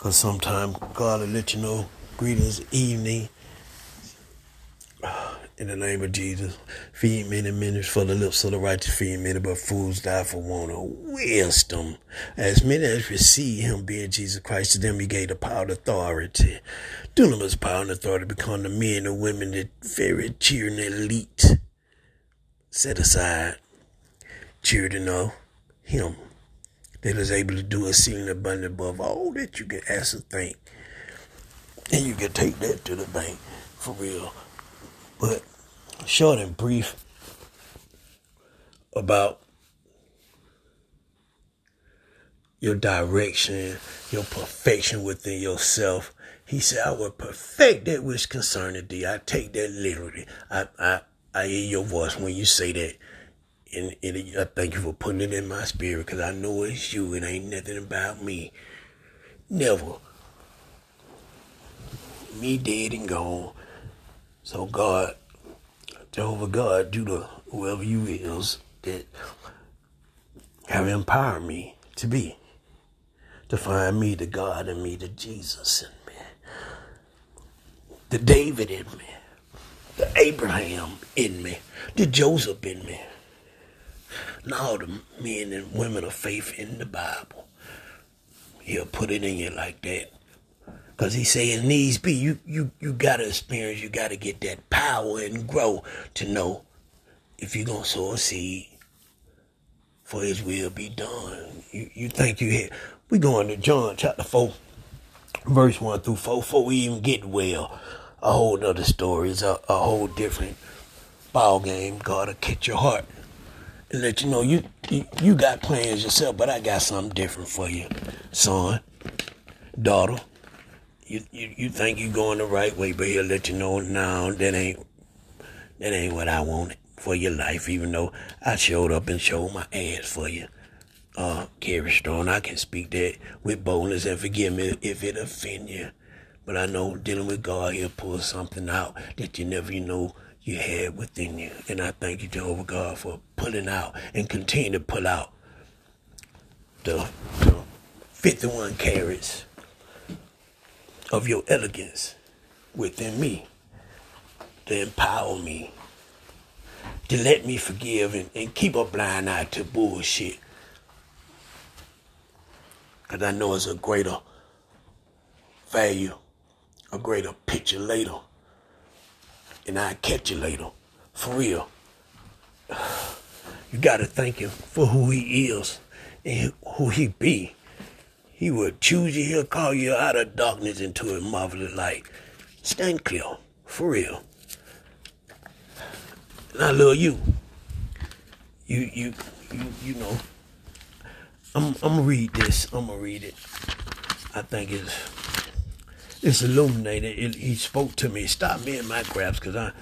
Because sometimes God will let you know, greetings, evening. In the name of Jesus, feed many minutes for the lips of the righteous, feed many, but fools die for want of wisdom. As many as receive him, being Jesus Christ, to them he gave the power and authority. Dunamis power and authority become the men and women that very cheer and elite. Set aside, cheer to know him that is able to do a exceeding abundant above all that you can ask or think. And you can take that to the bank for real. But short and brief about your direction, your perfection within yourself. He said, I will perfect that which concerneth thee. I take that literally. I, I, I hear your voice when you say that and, and I thank you for putting it in my spirit because I know it's you. It ain't nothing about me. Never. Me dead and gone. So God, Jehovah God, the whoever you is that have empowered me to be, to find me the God in me, the Jesus in me, the David in me, the Abraham in me, the Joseph in me and all the men and women of faith in the Bible. He'll put it in you like that. Cause he saying needs be you you you gotta experience, you gotta get that power and grow to know if you're gonna sow a seed for his will be done. You you think you here. We going to John chapter four, verse one through four, before we even get well. A whole nother story. It's a, a whole different ball game. Gotta catch your heart and let you know you, you you got plans yourself, but I got something different for you, son, daughter. You you, you think you going the right way, but he'll let you know now that ain't that ain't what I wanted for your life. Even though I showed up and showed my ass for you, uh, Carey Strong, I can speak that with boldness and forgive me if it offend you. But I know dealing with God, He'll pull something out that you never you know you had within you. And I thank you, Jehovah God, for pulling out and continue to pull out the, the 51 carats of your elegance within me to empower me, to let me forgive and, and keep a blind eye to bullshit. Because I know it's a greater value, a greater picture later and I'll catch you later. For real. You gotta thank him for who he is and who he be. He will choose you, he'll call you out of darkness into a marvelous light. Stand clear. For real. And I love you. You you you you know. I'm I'm gonna read this. I'm gonna read it. I think it's it's illuminated. It, he spoke to me, stopped me in my craps, because I,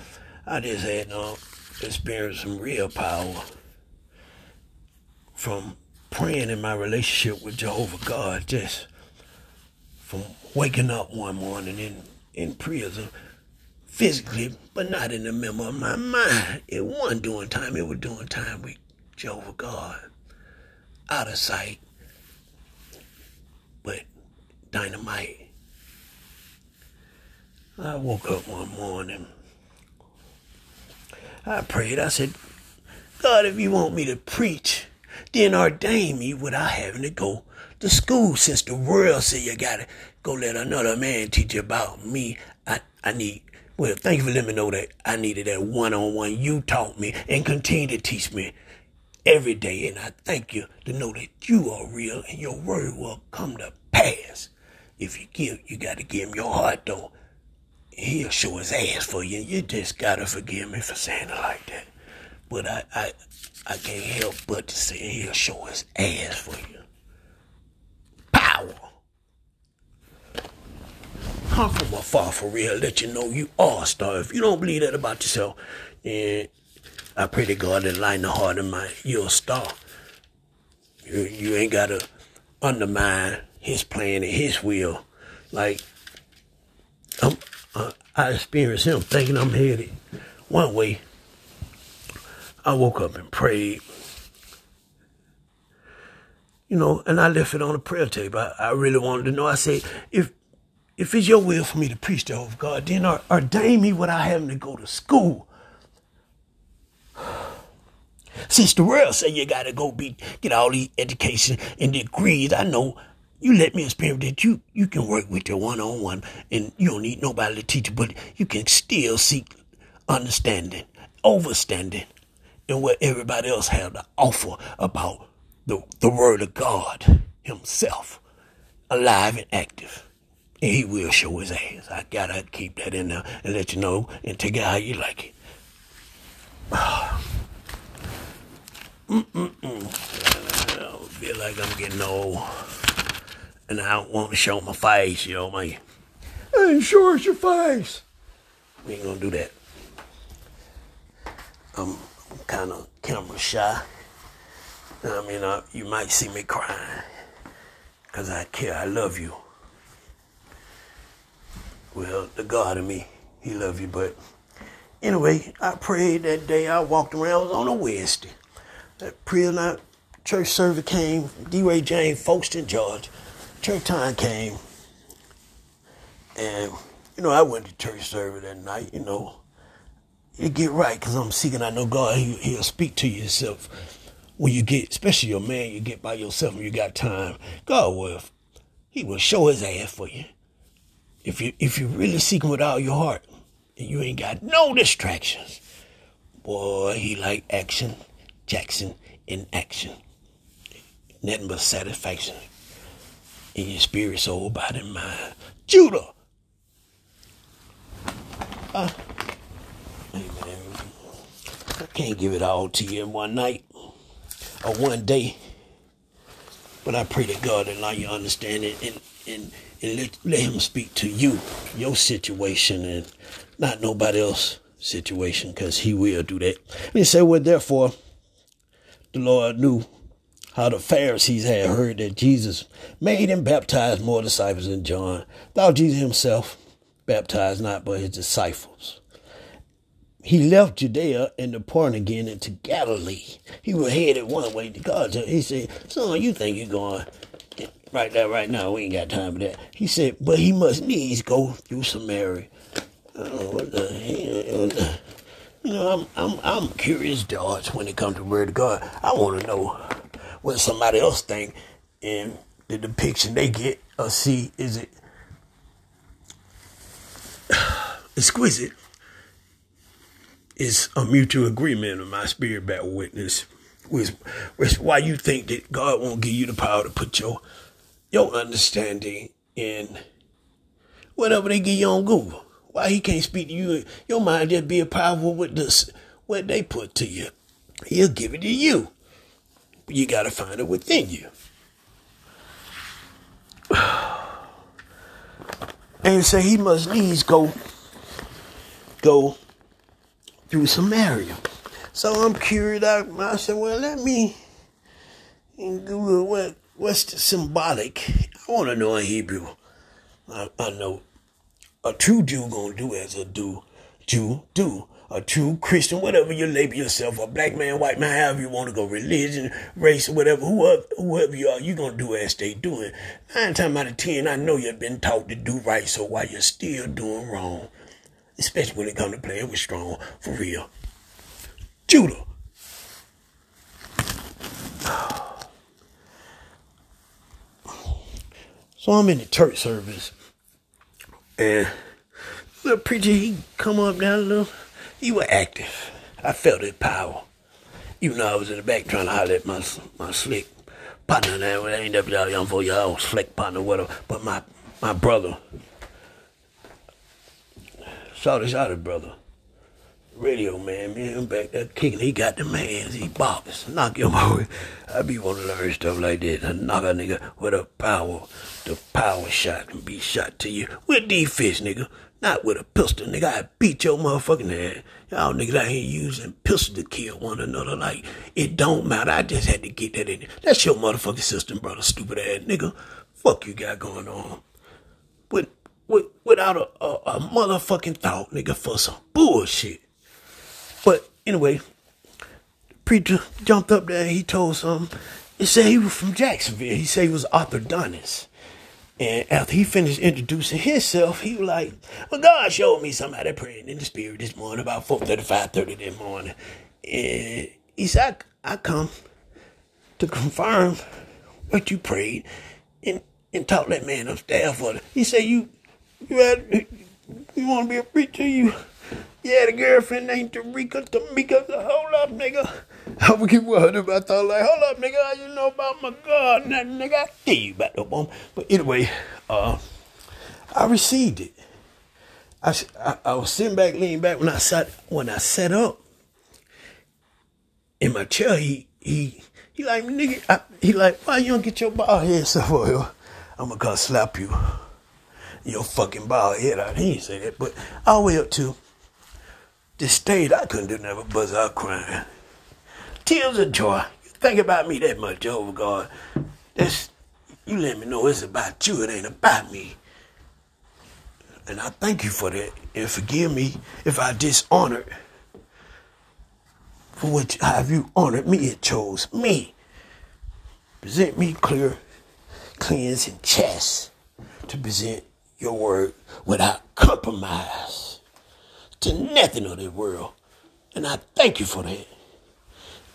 I just had no experienced some real power from praying in my relationship with Jehovah God, just from waking up one morning in, in prison, physically, but not in the member of my mind. It wasn't doing time, it was doing time with Jehovah God. Out of sight. But dynamite I woke up one morning. I prayed. I said, God, if you want me to preach, then ordain me without having to go to school since the world said you gotta go let another man teach you about me. I, I need, well, thank you for letting me know that I needed that one on one you taught me and continue to teach me every day. And I thank you to know that you are real and your word will come to pass. If you give, you got to give him your heart though he'll show his ass for you. You just gotta forgive me for saying it like that. But I, I, I can't help but to say he'll show his ass for you. Power. Come from afar for real. Let you know you are a star. If you don't believe that about yourself, and I pray to God that lighten the heart of my you're a star. You, you ain't gotta undermine his plan and his will. Like I experienced him thinking I'm headed one way. I woke up and prayed. you know, and I left it on a prayer table. I, I really wanted to know. I said, if if it's your will for me to preach the whole of God, then ordain me without having to go to school. Since the world say you gotta go be get all these education and degrees, I know you let me experience that you you can work with your one on one and you don't need nobody to teach you, but you can still seek understanding, overstanding, and what everybody else have to offer about the the word of God Himself, alive and active. And he will show his ass. I gotta keep that in there and let you know and take it how you like it. Mm-mm-mm. I feel like I'm getting old. And I don't want to show my face, you know, man. Hey, show us your face. We ain't gonna do that. I'm, I'm kind of camera shy. I mean, you might see me crying. Because I care. I love you. Well, the God of me, He love you. But anyway, I prayed that day. I walked around. I was on a Wednesday. That prayer night church service came. D. Ray James, Folkston, Georgia. Church time came. And, you know, I went to church service that night, you know. You get right, because I'm seeking. I know God, he, He'll speak to yourself. When you get, especially your man, you get by yourself and you got time. God will, He will show His ass for you. If you if you really seek Him with all your heart, and you ain't got no distractions, boy, He like action Jackson in action. Nothing but satisfaction in your spirit, soul, body, and mind. Judah! Uh, amen. I can't give it all to you in one night or one day. But I pray to God and allow you understand it and, and, and let, let Him speak to you, your situation, and not nobody else situation, because He will do that. And He said, Well, therefore, the Lord knew how the Pharisees had heard that Jesus made and baptized more disciples than John. Thou Jesus himself baptized not but his disciples. He left Judea and departed again into Galilee. He was headed one way to God. He said, Son, you think you're going right there, right now? We ain't got time for that. He said, But he must needs go through Samaria. Oh, what the hell? You know, I'm I'm I'm curious, George, when it comes to the word of God. I want to know what somebody else think and the depiction they get or see is it exquisite is a mutual agreement of my spirit back witness which, which why you think that God won't give you the power to put your your understanding in whatever they give you on Google. Why he can't speak to you? Your mind just be a powerful with this what they put to you. He'll give it to you. You gotta find it within you. And say he must needs go go through Samaria. So I'm curious. I, I said, well, let me Google what what's the symbolic. I want to know in Hebrew. I, I know a true Jew gonna do as a do Jew do. A true Christian, whatever you label yourself, a black man, white man, however you want to go, religion, race, whatever, whoever, whoever you are, you're gonna do as they doing. Nine times out of ten, I know you've been taught to do right, so why you're still doing wrong, especially when it comes to playing with strong, for real. Judah. So I'm in the church service and the preacher, he come up down a little. He were active. I felt that power. Even though I was in the back trying to holler at my my slick partner. Well, I ain't up y'all young for y'all slick partner, whatever. But my my brother, saw this other brother, radio man, man, back there kicking. He got the man. He bops, knock your boy. I be want to learn stuff like that. I knock a nigga with a power the power shot can be shot to you with these fish, nigga. Not with a pistol, nigga. I beat your motherfucking head. Y'all niggas out here using pistols to kill one another. Like, it don't matter. I just had to get that in there. That's your motherfucking system, brother, stupid ass nigga. Fuck you got going on. With, with, without a, a, a motherfucking thought, nigga, for some bullshit. But anyway, preacher jumped up there. And he told some he said he was from Jacksonville. He said he was orthodontist. And after he finished introducing himself, he was like, Well, God showed me somebody praying in the spirit this morning about 4.30, 5.30 that morning. And he said, I, I come to confirm what you prayed and, and talk that man upstairs for the, He said, You you had you wanna be a preacher, you you had a girlfriend named Tarika Tamika. Hold up, nigga. I would keep wondering about that. Like, hold up, nigga. How you know about my God? That nigga, I tell you about the bomb. But anyway, uh, I received it. I, I, I was sitting back, leaning back when I sat when I sat up in my chair. He he he like nigga. I, he like why you don't get your ball head stuff oil? I'm gonna come slap you. Your fucking ball head out. He didn't say that, but all the way up to this stage, I couldn't do nothing but buzz out crying. Tears of joy. You think about me that much, Jehovah God. That's you let me know it's about you, it ain't about me. And I thank you for that. And forgive me if I dishonored for what have you honored me, it chose me. Present me clear, cleansed, and chest to present your word without compromise to nothing of this world. And I thank you for that.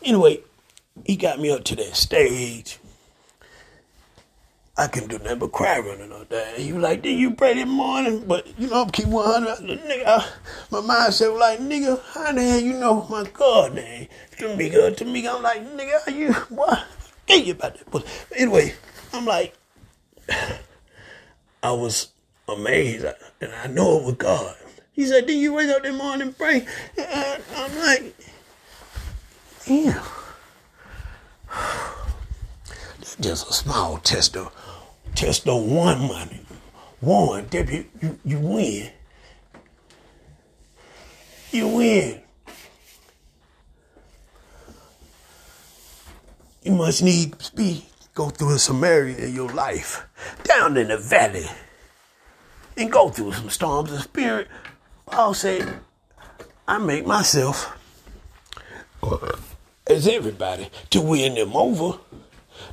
Anyway, he got me up to that stage. I can do nothing but cry running on that. He was like, did you pray this morning? But, you know, I'm keep 100. Nigga, I, my mindset was like, nigga, how the hell you know my God name? to me." Uh, I'm like, nigga, are you, what? You about that. But anyway, I'm like, I was amazed. And I know it was God. He said, did you wake up this morning and pray? And I'm like, That's just a small test of test of one money. One, you, you, you win. You win. You must need be go through some area in your life, down in the valley, and go through some storms of spirit. Paul said, I make myself as everybody to win them over.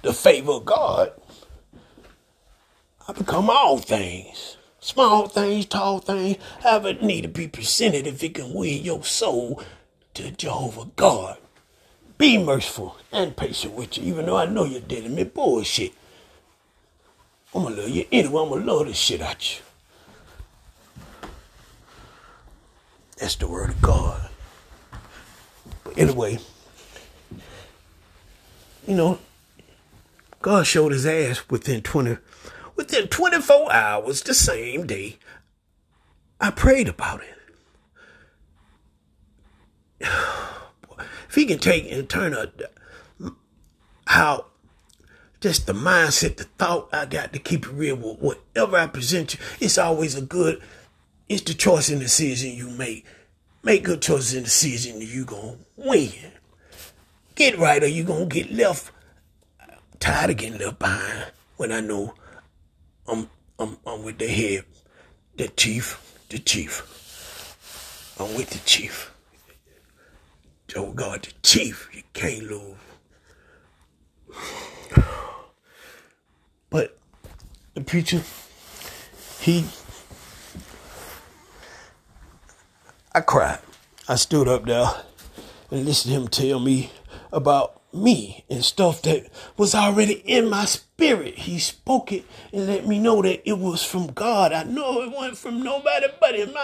The favor of God. I become all things. Small things, tall things, however it need to be presented if it can win your soul to Jehovah God. Be merciful and patient with you, even though I know you're dealing with bullshit. I'm gonna love you anyway. I'm gonna love this shit out you. That's the word of God. But anyway, you know, God showed his ass within 20, within 24 hours the same day. I prayed about it. If he can take and turn a, how just the mindset, the thought I got to keep it real with whatever I present you, it's always a good, it's the choice and decision you make. Make good choices and decisions you gonna win. Get right or you gonna get left tired of getting left behind when I know I'm I'm I'm with the head, the chief, the chief. I'm with the chief. Oh God, the chief, you can't lose. But the preacher, he I cried. I stood up there and listened to him tell me about me and stuff that was already in my spirit. He spoke it and let me know that it was from God. I know it wasn't from nobody but him.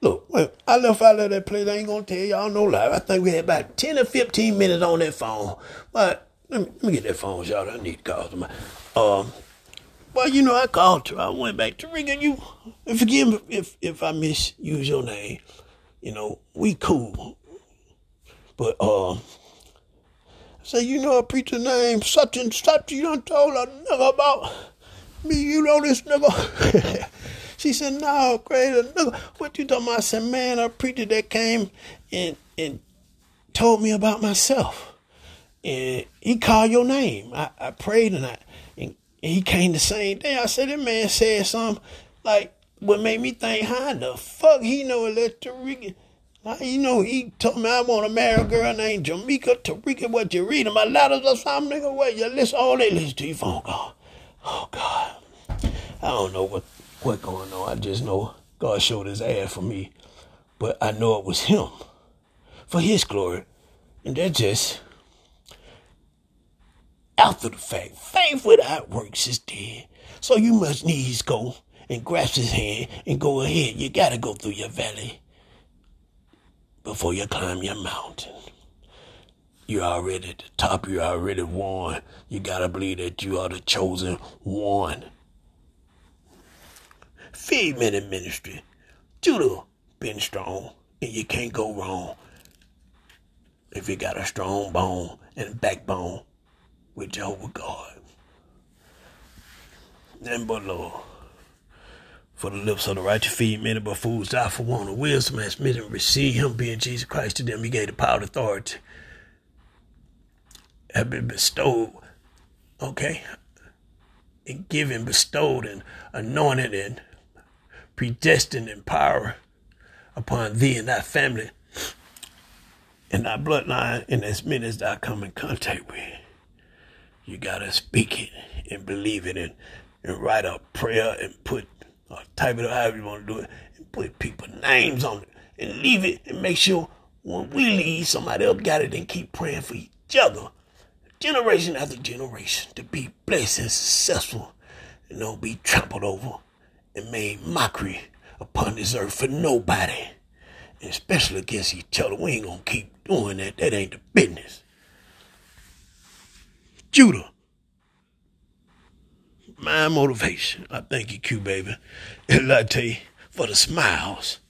Look, I left out of that place. I ain't gonna tell y'all no lie. I think we had about 10 or 15 minutes on that phone. But let me, let me get that phone shot. I need to call somebody. Um, well, you know, I called her. I went back to ringing you. Forgive me if, if I misuse your name. You know, we cool. But, um, say, you know a preacher named such and such, you don't told a nigga about me, you know this nigga. she said, no, great nigga. What you talking about? I said, man, a preacher that came and, and told me about myself. And he called your name. I, I prayed and I and he came the same day. I said, that man said something like what made me think, how the fuck he know Electric you know, he told me I want to marry a girl named Jamaica Tarika. What you read reading my letters or something, nigga? Where you listen all they listen to your phone call. Oh God. I don't know what what going on. I just know God showed his ass for me. But I know it was him. For his glory. And that just after the fact. Faith without works is dead. So you must needs go and grasp his hand and go ahead. You gotta go through your valley before you climb your mountain. You're already at the top, you're already won. You gotta believe that you are the chosen one. Feed men in ministry. Judah Ben Strong, and you can't go wrong if you got a strong bone and backbone with Jehovah God. But Lord. For the lips of the righteous feed many, but fools die for want of wisdom. As many receive him, being Jesus Christ to them, he gave the power and authority. Have been bestowed, okay? And given, bestowed, and anointed, and predestined in power upon thee and thy family and thy bloodline, and as many as thou come in contact with. You gotta speak it and believe it and, and write a prayer and put or type it however you want to do it, and put people names on it, and leave it, and make sure when we leave, somebody else got it, and keep praying for each other, generation after generation, to be blessed and successful, and don't be trampled over and made mockery upon this earth for nobody, and especially against each other. We ain't gonna keep doing that. That ain't the business. Judah my motivation. I thank you, Q baby. And you for the smiles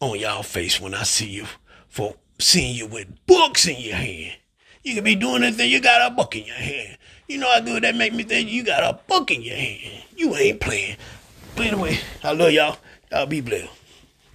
on y'all face when I see you, for seeing you with books in your hand. You can be doing anything, you got a book in your hand. You know how good that make me think you got a book in your hand. You ain't playing. But anyway, I love y'all. Y'all be blessed.